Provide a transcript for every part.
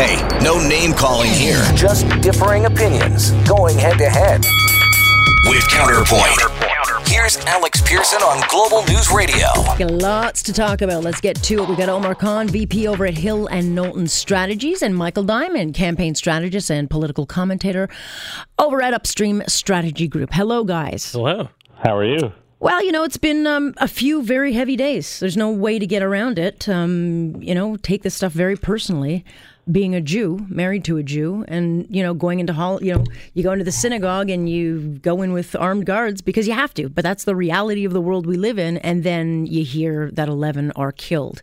Hey, no name calling here. Just differing opinions going head to head. With Counterpoint. Here's Alex Pearson on Global News Radio. Got lots to talk about. Let's get to it. We got Omar Khan, VP over at Hill and Knowlton Strategies, and Michael Diamond, campaign strategist and political commentator over at Upstream Strategy Group. Hello, guys. Hello. How are you? Well, you know, it's been um, a few very heavy days. There's no way to get around it. Um, you know, take this stuff very personally. Being a Jew, married to a Jew, and you know, going into hall, you know, you go into the synagogue and you go in with armed guards because you have to. But that's the reality of the world we live in. And then you hear that 11 are killed,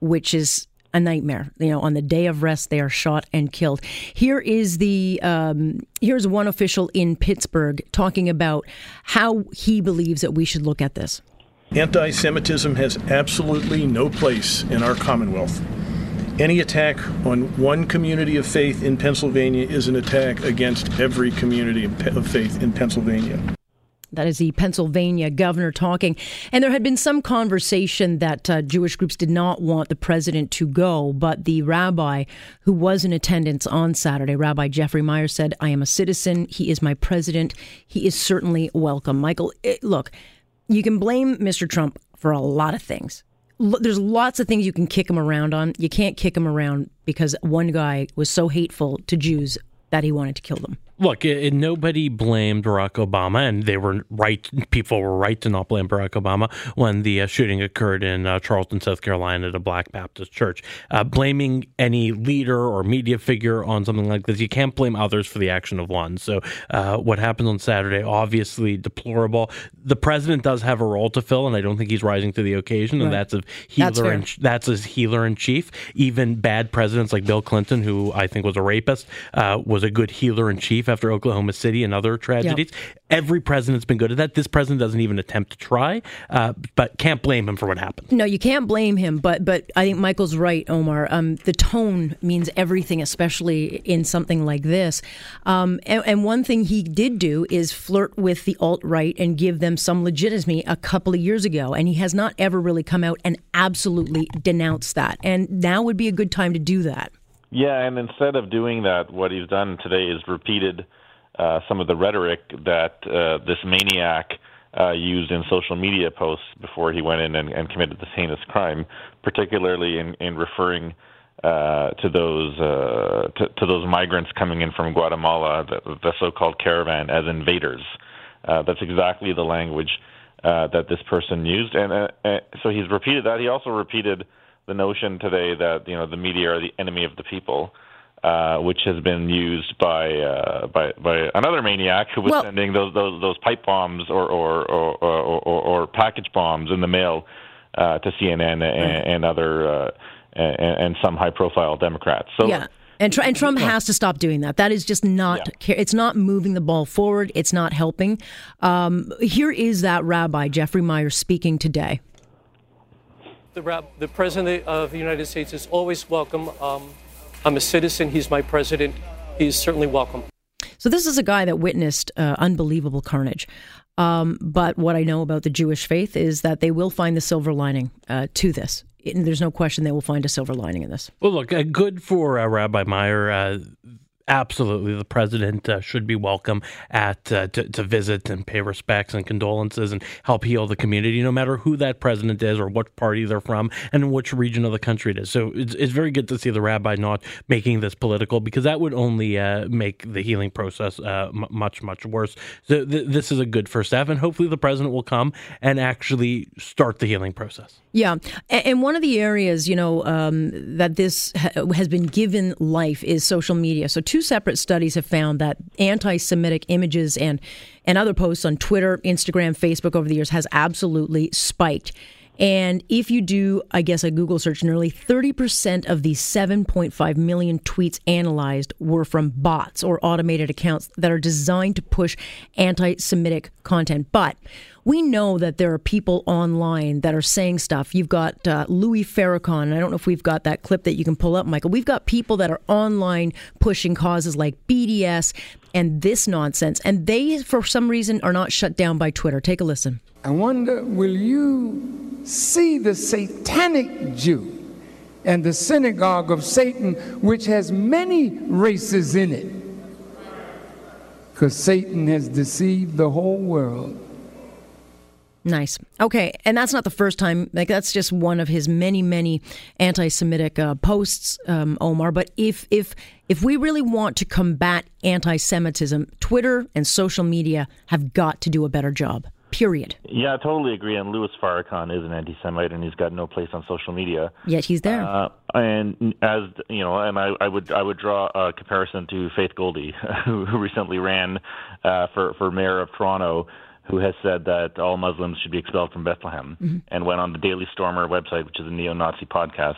which is a nightmare. You know, on the day of rest, they are shot and killed. Here is the um, here's one official in Pittsburgh talking about how he believes that we should look at this. Anti Semitism has absolutely no place in our Commonwealth. Any attack on one community of faith in Pennsylvania is an attack against every community of faith in Pennsylvania. That is the Pennsylvania governor talking. And there had been some conversation that uh, Jewish groups did not want the president to go, but the rabbi who was in attendance on Saturday, Rabbi Jeffrey Meyer, said, I am a citizen. He is my president. He is certainly welcome. Michael, it, look, you can blame Mr. Trump for a lot of things. L- there's lots of things you can kick him around on. You can't kick him around because one guy was so hateful to Jews that he wanted to kill them. Look, it, nobody blamed Barack Obama, and they were right. People were right to not blame Barack Obama when the uh, shooting occurred in uh, Charleston, South Carolina, at a Black Baptist church. Uh, blaming any leader or media figure on something like this, you can't blame others for the action of one. So, uh, what happened on Saturday, obviously deplorable. The president does have a role to fill, and I don't think he's rising to the occasion. And that's a healer That's that's as healer in chief. Even bad presidents like Bill Clinton, who I think was a rapist, uh, was a good healer in chief after Oklahoma City and other tragedies. Every president's been good at that. This president doesn't even attempt to try, uh, but can't blame him for what happened. No, you can't blame him, but but I think Michael's right, Omar. Um, the tone means everything, especially in something like this. Um, and, and one thing he did do is flirt with the alt right and give them some legitimacy a couple of years ago, and he has not ever really come out and absolutely denounced that. And now would be a good time to do that. Yeah, and instead of doing that, what he's done today is repeated uh, some of the rhetoric that uh, this maniac uh, used in social media posts before he went in and, and committed this heinous crime, particularly in, in referring uh, to those uh, to, to those migrants coming in from Guatemala, the, the so-called caravan, as invaders. Uh, that's exactly the language uh, that this person used, and uh, uh, so he's repeated that. He also repeated the notion today that you know the media are the enemy of the people, uh, which has been used by uh, by by another maniac who was Well- sending those those those pipe bombs or or or or, or, or package bombs in the mail uh, to CNN and, and other uh, and, and some high profile Democrats. So Yeah. And, Tr- and Trump has to stop doing that. That is just not. ca- It's not moving the ball forward. It's not helping. Um, here is that rabbi Jeffrey Meyer speaking today. The, the president of the United States is always welcome. Um, I'm a citizen. He's my president. He's certainly welcome. So this is a guy that witnessed uh, unbelievable carnage. Um, but what I know about the Jewish faith is that they will find the silver lining uh, to this. And there's no question they will find a silver lining in this. Well, look, uh, good for uh, Rabbi Meyer. Absolutely, the president uh, should be welcome at uh, to, to visit and pay respects and condolences and help heal the community, no matter who that president is or what party they're from and which region of the country it is. So it's, it's very good to see the rabbi not making this political because that would only uh, make the healing process uh, m- much much worse. So th- this is a good first step, and hopefully the president will come and actually start the healing process. Yeah, and one of the areas you know um, that this ha- has been given life is social media. So two separate studies have found that anti-Semitic images and and other posts on Twitter, Instagram, Facebook over the years has absolutely spiked. And if you do, I guess, a Google search, nearly 30% of the 7.5 million tweets analyzed were from bots or automated accounts that are designed to push anti Semitic content. But we know that there are people online that are saying stuff. You've got uh, Louis Farrakhan. I don't know if we've got that clip that you can pull up, Michael. We've got people that are online pushing causes like BDS and this nonsense, and they, for some reason, are not shut down by Twitter. Take a listen. I wonder, will you see the satanic Jew and the synagogue of Satan, which has many races in it? Because Satan has deceived the whole world. Nice. Okay, and that's not the first time. Like that's just one of his many, many anti-Semitic uh, posts, um, Omar. But if if if we really want to combat anti-Semitism, Twitter and social media have got to do a better job. Period. Yeah, I totally agree. And Louis Farrakhan is an anti-Semite, and he's got no place on social media. Yet he's there. Uh, and as you know, and I, I would I would draw a comparison to Faith Goldy, who, who recently ran uh, for for mayor of Toronto who has said that all Muslims should be expelled from Bethlehem, mm-hmm. and went on the Daily Stormer website, which is a neo-Nazi podcast.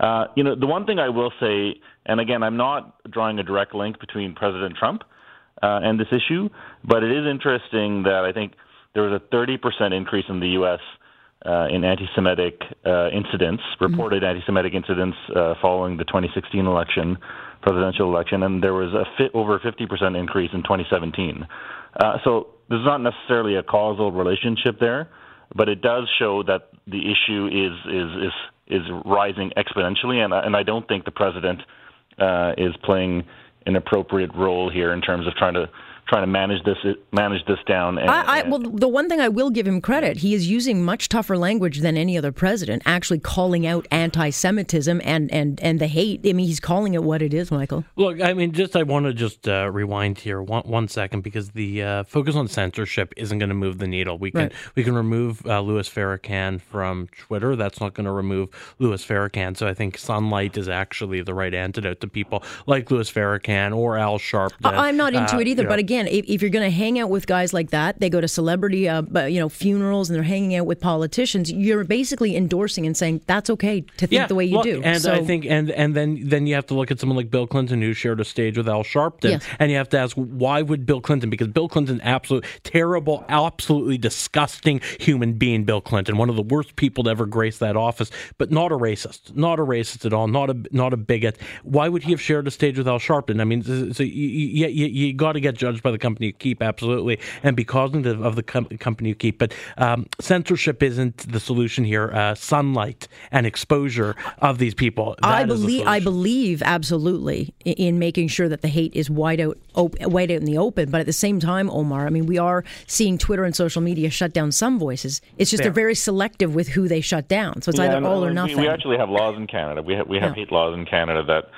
Uh, you know, the one thing I will say, and again, I'm not drawing a direct link between President Trump uh, and this issue, but it is interesting that I think there was a 30% increase in the U.S. Uh, in anti-Semitic uh, incidents, mm-hmm. reported mm-hmm. anti-Semitic incidents uh, following the 2016 election, presidential election, and there was a fit, over 50% increase in 2017. Uh, so there's not necessarily a causal relationship there, but it does show that the issue is is is is rising exponentially, and and I don't think the president uh, is playing an appropriate role here in terms of trying to trying to manage this manage this down. And, I, I, well, the one thing I will give him credit, he is using much tougher language than any other president, actually calling out anti-Semitism and and and the hate. I mean, he's calling it what it is, Michael. Look, I mean, just I want to just uh, rewind here one one second because the uh, focus on censorship isn't going to move the needle. We can right. we can remove uh, Louis Farrakhan from Twitter. That's not going to remove Louis Farrakhan. So I think sunlight is actually the right antidote to people like Louis Farrakhan or Al Sharpton. I'm not into uh, it either, you know, but again again, if, if you're going to hang out with guys like that, they go to celebrity, uh, you know, funerals, and they're hanging out with politicians. You're basically endorsing and saying that's okay to think yeah, the way you look, do. And so, I think, and and then then you have to look at someone like Bill Clinton who shared a stage with Al Sharpton, yes. and you have to ask why would Bill Clinton? Because Bill Clinton, absolute terrible, absolutely disgusting human being. Bill Clinton, one of the worst people to ever grace that office, but not a racist, not a racist at all, not a not a bigot. Why would he have shared a stage with Al Sharpton? I mean, so you, you, you, you got to get judged by the company you keep, absolutely, and be cognizant of the com- company you keep. But um, censorship isn't the solution here. Uh, sunlight and exposure of these people. I believe. I believe absolutely in, in, making sure that the hate is wide out, op- wide out in the open. But at the same time, Omar, I mean, we are seeing Twitter and social media shut down some voices. It's just they're very selective with who they shut down. So it's yeah, either all or nothing. We actually have laws in Canada. We have we have yeah. hate laws in Canada that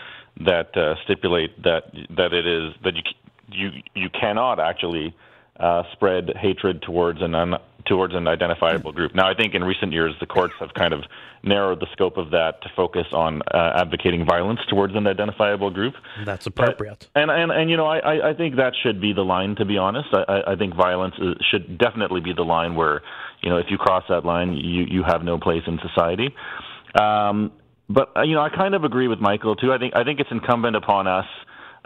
that uh, stipulate that that it is that you you you cannot actually uh, spread hatred towards an un, towards an identifiable group. Now, I think in recent years the courts have kind of narrowed the scope of that to focus on uh, advocating violence towards an identifiable group. That's appropriate. But, and, and and you know, I, I think that should be the line. To be honest, I, I think violence is, should definitely be the line where you know if you cross that line, you you have no place in society. Um, but uh, you know, I kind of agree with Michael too. I think I think it's incumbent upon us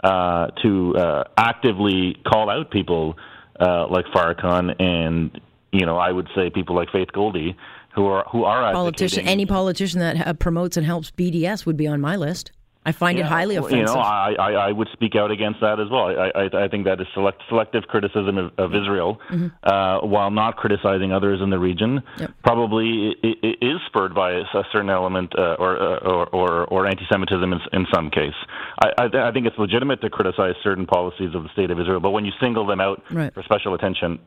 uh, to uh, actively call out people uh, like Farrakhan and you know I would say people like Faith Goldy who are who are politician. Any politician that uh, promotes and helps BDS would be on my list. I find yeah, it highly offensive. You know, I, I, I, would speak out against that as well. I, I, I think that is select, selective criticism of, of Israel, mm-hmm. uh, while not criticizing others in the region, yep. probably it, it is spurred by a certain element uh, or, uh, or, or, or anti-Semitism in, in some case. I, I, I think it's legitimate to criticize certain policies of the state of Israel, but when you single them out right. for special attention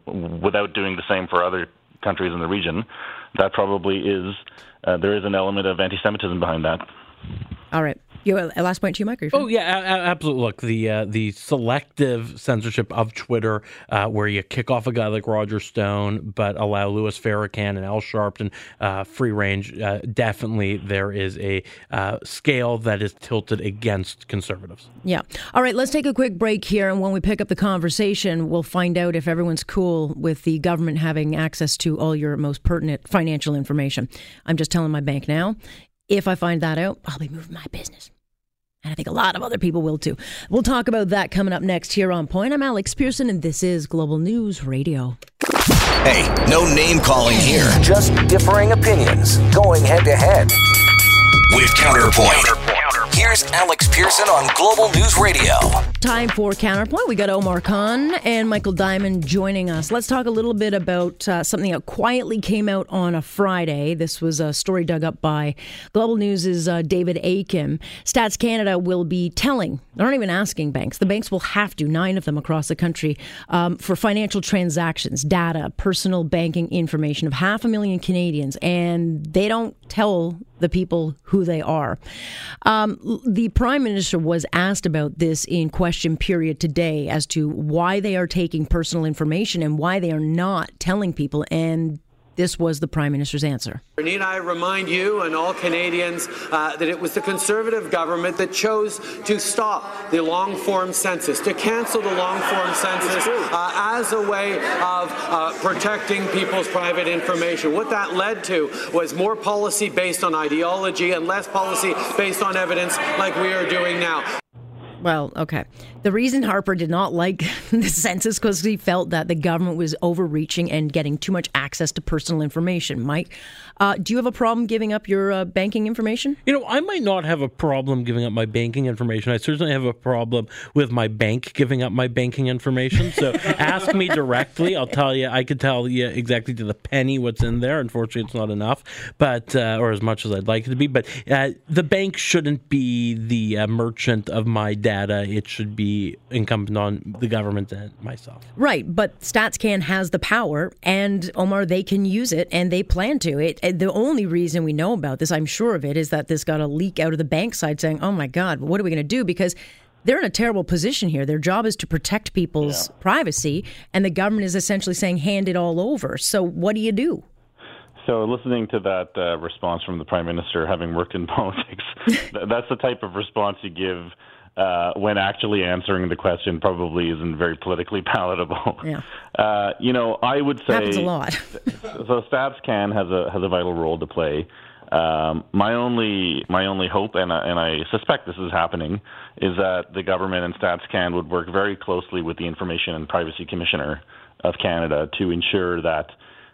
without doing the same for other countries in the region, that probably is uh, there is an element of anti-Semitism behind that. All right. You uh, last point to you, Mike. Oh yeah, absolutely. Look, the uh, the selective censorship of Twitter, uh, where you kick off a guy like Roger Stone, but allow Louis Farrakhan and Al Sharpton uh, free range. Uh, definitely, there is a uh, scale that is tilted against conservatives. Yeah. All right, let's take a quick break here. And when we pick up the conversation, we'll find out if everyone's cool with the government having access to all your most pertinent financial information. I'm just telling my bank now. If I find that out, I'll be moving my business. And I think a lot of other people will too. We'll talk about that coming up next here on Point. I'm Alex Pearson, and this is Global News Radio. Hey, no name calling here. Just differing opinions going head to head. With Counterpoint. Here's Alex Pearson on Global News Radio. Time for Counterpoint. We got Omar Khan and Michael Diamond joining us. Let's talk a little bit about uh, something that quietly came out on a Friday. This was a story dug up by Global News' uh, David Akin. Stats Canada will be telling, they're not even asking banks, the banks will have to, nine of them across the country, um, for financial transactions, data, personal banking information of half a million Canadians, and they don't tell the people who they are. Um, the prime minister was asked about this in question period today as to why they are taking personal information and why they are not telling people. And this was the prime minister's answer. Need I remind you and all Canadians uh, that it was the Conservative government that chose to stop the long form census, to cancel the long form census uh, as a way of uh, protecting people's private information. What that led to was more policy based on ideology and less policy based on evidence like we are doing now. Well, okay. The reason Harper did not like the census because he felt that the government was overreaching and getting too much access to personal information. Mike, uh, do you have a problem giving up your uh, banking information? You know, I might not have a problem giving up my banking information. I certainly have a problem with my bank giving up my banking information. So ask me directly. I'll tell you. I could tell you exactly to the penny what's in there. Unfortunately, it's not enough, but uh, or as much as I'd like it to be. But uh, the bank shouldn't be the uh, merchant of my data. It should be incumbent on the government and myself. Right, but StatsCan has the power, and Omar, they can use it, and they plan to. It. The only reason we know about this, I'm sure of it, is that this got a leak out of the bank side saying, "Oh my God, what are we going to do?" Because they're in a terrible position here. Their job is to protect people's yeah. privacy, and the government is essentially saying, "Hand it all over." So, what do you do? So, listening to that uh, response from the prime minister, having worked in politics, that's the type of response you give uh, when actually answering the question probably isn't very politically palatable. Yeah. Uh, you know, I would say happens a lot. so StatsCan has a has a vital role to play. Um, my only my only hope, and I, and I suspect this is happening, is that the government and StatsCan would work very closely with the Information and Privacy Commissioner of Canada to ensure that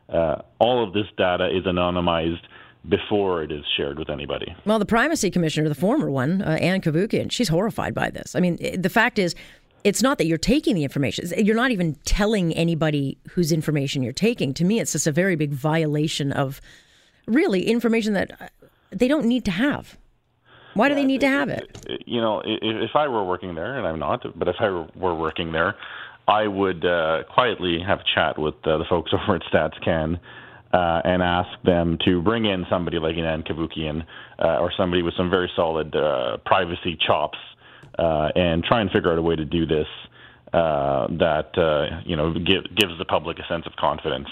uh, all of this data is anonymized before it is shared with anybody. Well, the privacy commissioner, the former one, uh, Ann Cavoukian, she's horrified by this. I mean, the fact is, it's not that you're taking the information. You're not even telling anybody whose information you're taking. To me, it's just a very big violation of really information that uh, they don't need to have. Why do yeah, they need to have it? You know, if I were working there, and I'm not, but if I were working there, I would uh, quietly have a chat with uh, the folks over at StatsCan uh, and ask them to bring in somebody like Anand Cavoukian uh, or somebody with some very solid uh, privacy chops uh, and try and figure out a way to do this uh, that uh, you know give, gives the public a sense of confidence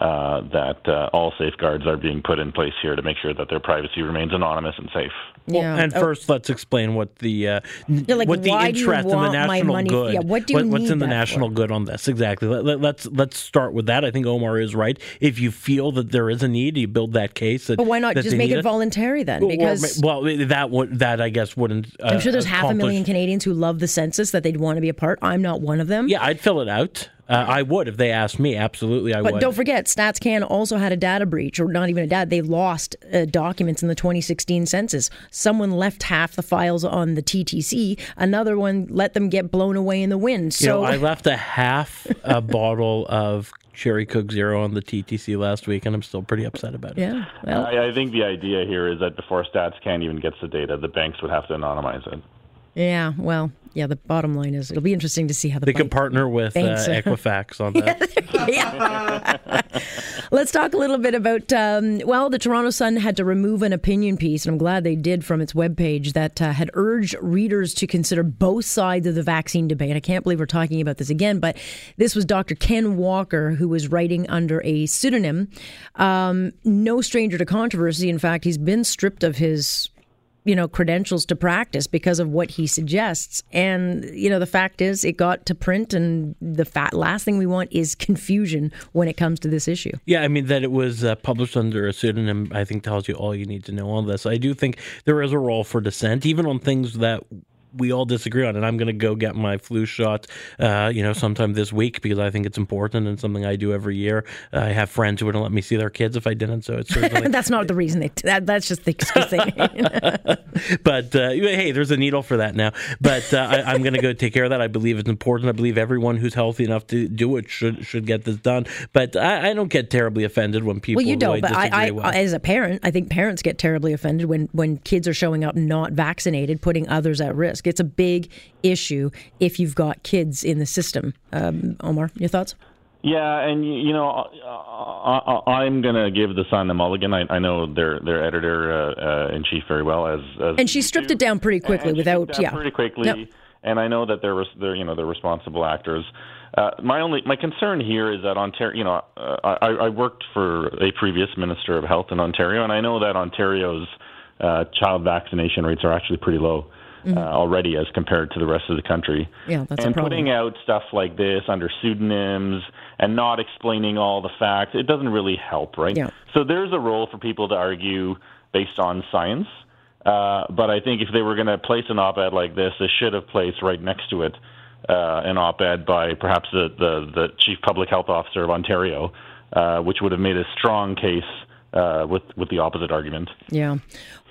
uh, that uh, all safeguards are being put in place here to make sure that their privacy remains anonymous and safe. Yeah. Well, and oh. first, let's explain what the uh, like, what the interest in the national good. Yeah, what do you what, what's in the national for? good on this exactly? Let, us let's, let's start with that. I think Omar is right. If you feel that there is a need, you build that case. That, but why not just make it, it, voluntary then? Because well, that would that I guess wouldn't. Uh, I'm sure there's half a million Canadians who love the census that they'd want to be a part. I'm not one of them. Yeah, I'd fill it out. Uh, I would if they asked me. Absolutely, I but would. But don't forget, StatsCan also had a data breach, or not even a data. They lost uh, documents in the 2016 census. Someone left half the files on the TTC. Another one let them get blown away in the wind. So you know, I left a half a bottle of Cherry Coke Zero on the TTC last week, and I'm still pretty upset about it. Yeah, well. I, I think the idea here is that before StatsCan even gets the data, the banks would have to anonymize it. Yeah, well, yeah, the bottom line is it'll be interesting to see how the They could partner with uh, Equifax on that. yeah. Let's talk a little bit about. Um, well, the Toronto Sun had to remove an opinion piece, and I'm glad they did from its webpage that uh, had urged readers to consider both sides of the vaccine debate. I can't believe we're talking about this again, but this was Dr. Ken Walker, who was writing under a pseudonym. Um, no stranger to controversy. In fact, he's been stripped of his you know credentials to practice because of what he suggests and you know the fact is it got to print and the fat last thing we want is confusion when it comes to this issue Yeah, I mean that it was uh, published under a pseudonym. I think tells you all you need to know on this. I do think there is a role for dissent, even on things that we all disagree on. And I'm going to go get my flu shot, uh, you know, sometime this week because I think it's important and something I do every year. I have friends who wouldn't let me see their kids if I didn't, so it's certainly. that's not the reason they that, that's just the excuse they but uh, hey, there's a needle for that now. But uh, I, I'm going to go take care of that. I believe it's important. I believe everyone who's healthy enough to do it should should get this done. But I, I don't get terribly offended when people. well you don't but I, I as a parent i think parents get terribly offended when when kids are showing up not vaccinated putting others at risk it's a big issue if you've got kids in the system um, omar your thoughts Yeah, and you know, I, going to give the Sun a mulligan. I, I know their their editor uh, uh, in chief very well, as, as and she stripped it down pretty quickly and she without yeah pretty quickly. Yep. And I know that they're they're you know they're responsible actors. Uh, my only my concern here is that Ontario. You know, uh, I, I worked for a previous minister of health in Ontario, and I know that Ontario's uh, child vaccination rates are actually pretty low. Uh, already, as compared to the rest of the country, Mm-hmm. Yeah, that's a and problem. putting out stuff like this under pseudonyms and not explaining all the facts, it doesn't really help, right? Yeah. So there's a role for people to argue based on science. Uh, but I think if they were going to place an op-ed like this, they should have placed right next to it uh, an op-ed by perhaps the, the, the chief public health officer of Ontario, uh, which would have made a strong case uh, with with the opposite argument. Yeah.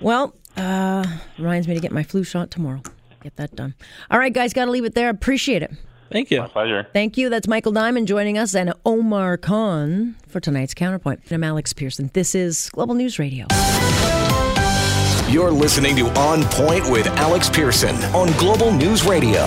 Well, uh, reminds me to get my flu shot tomorrow. Get that done. All right, guys, got to leave it there. Appreciate it. Thank you. My pleasure. Thank you. That's Michael Diamond joining us and Omar Khan for tonight's Counterpoint. I'm Alex Pearson. This is Global News Radio. You're listening to On Point with Alex Pearson on Global News Radio.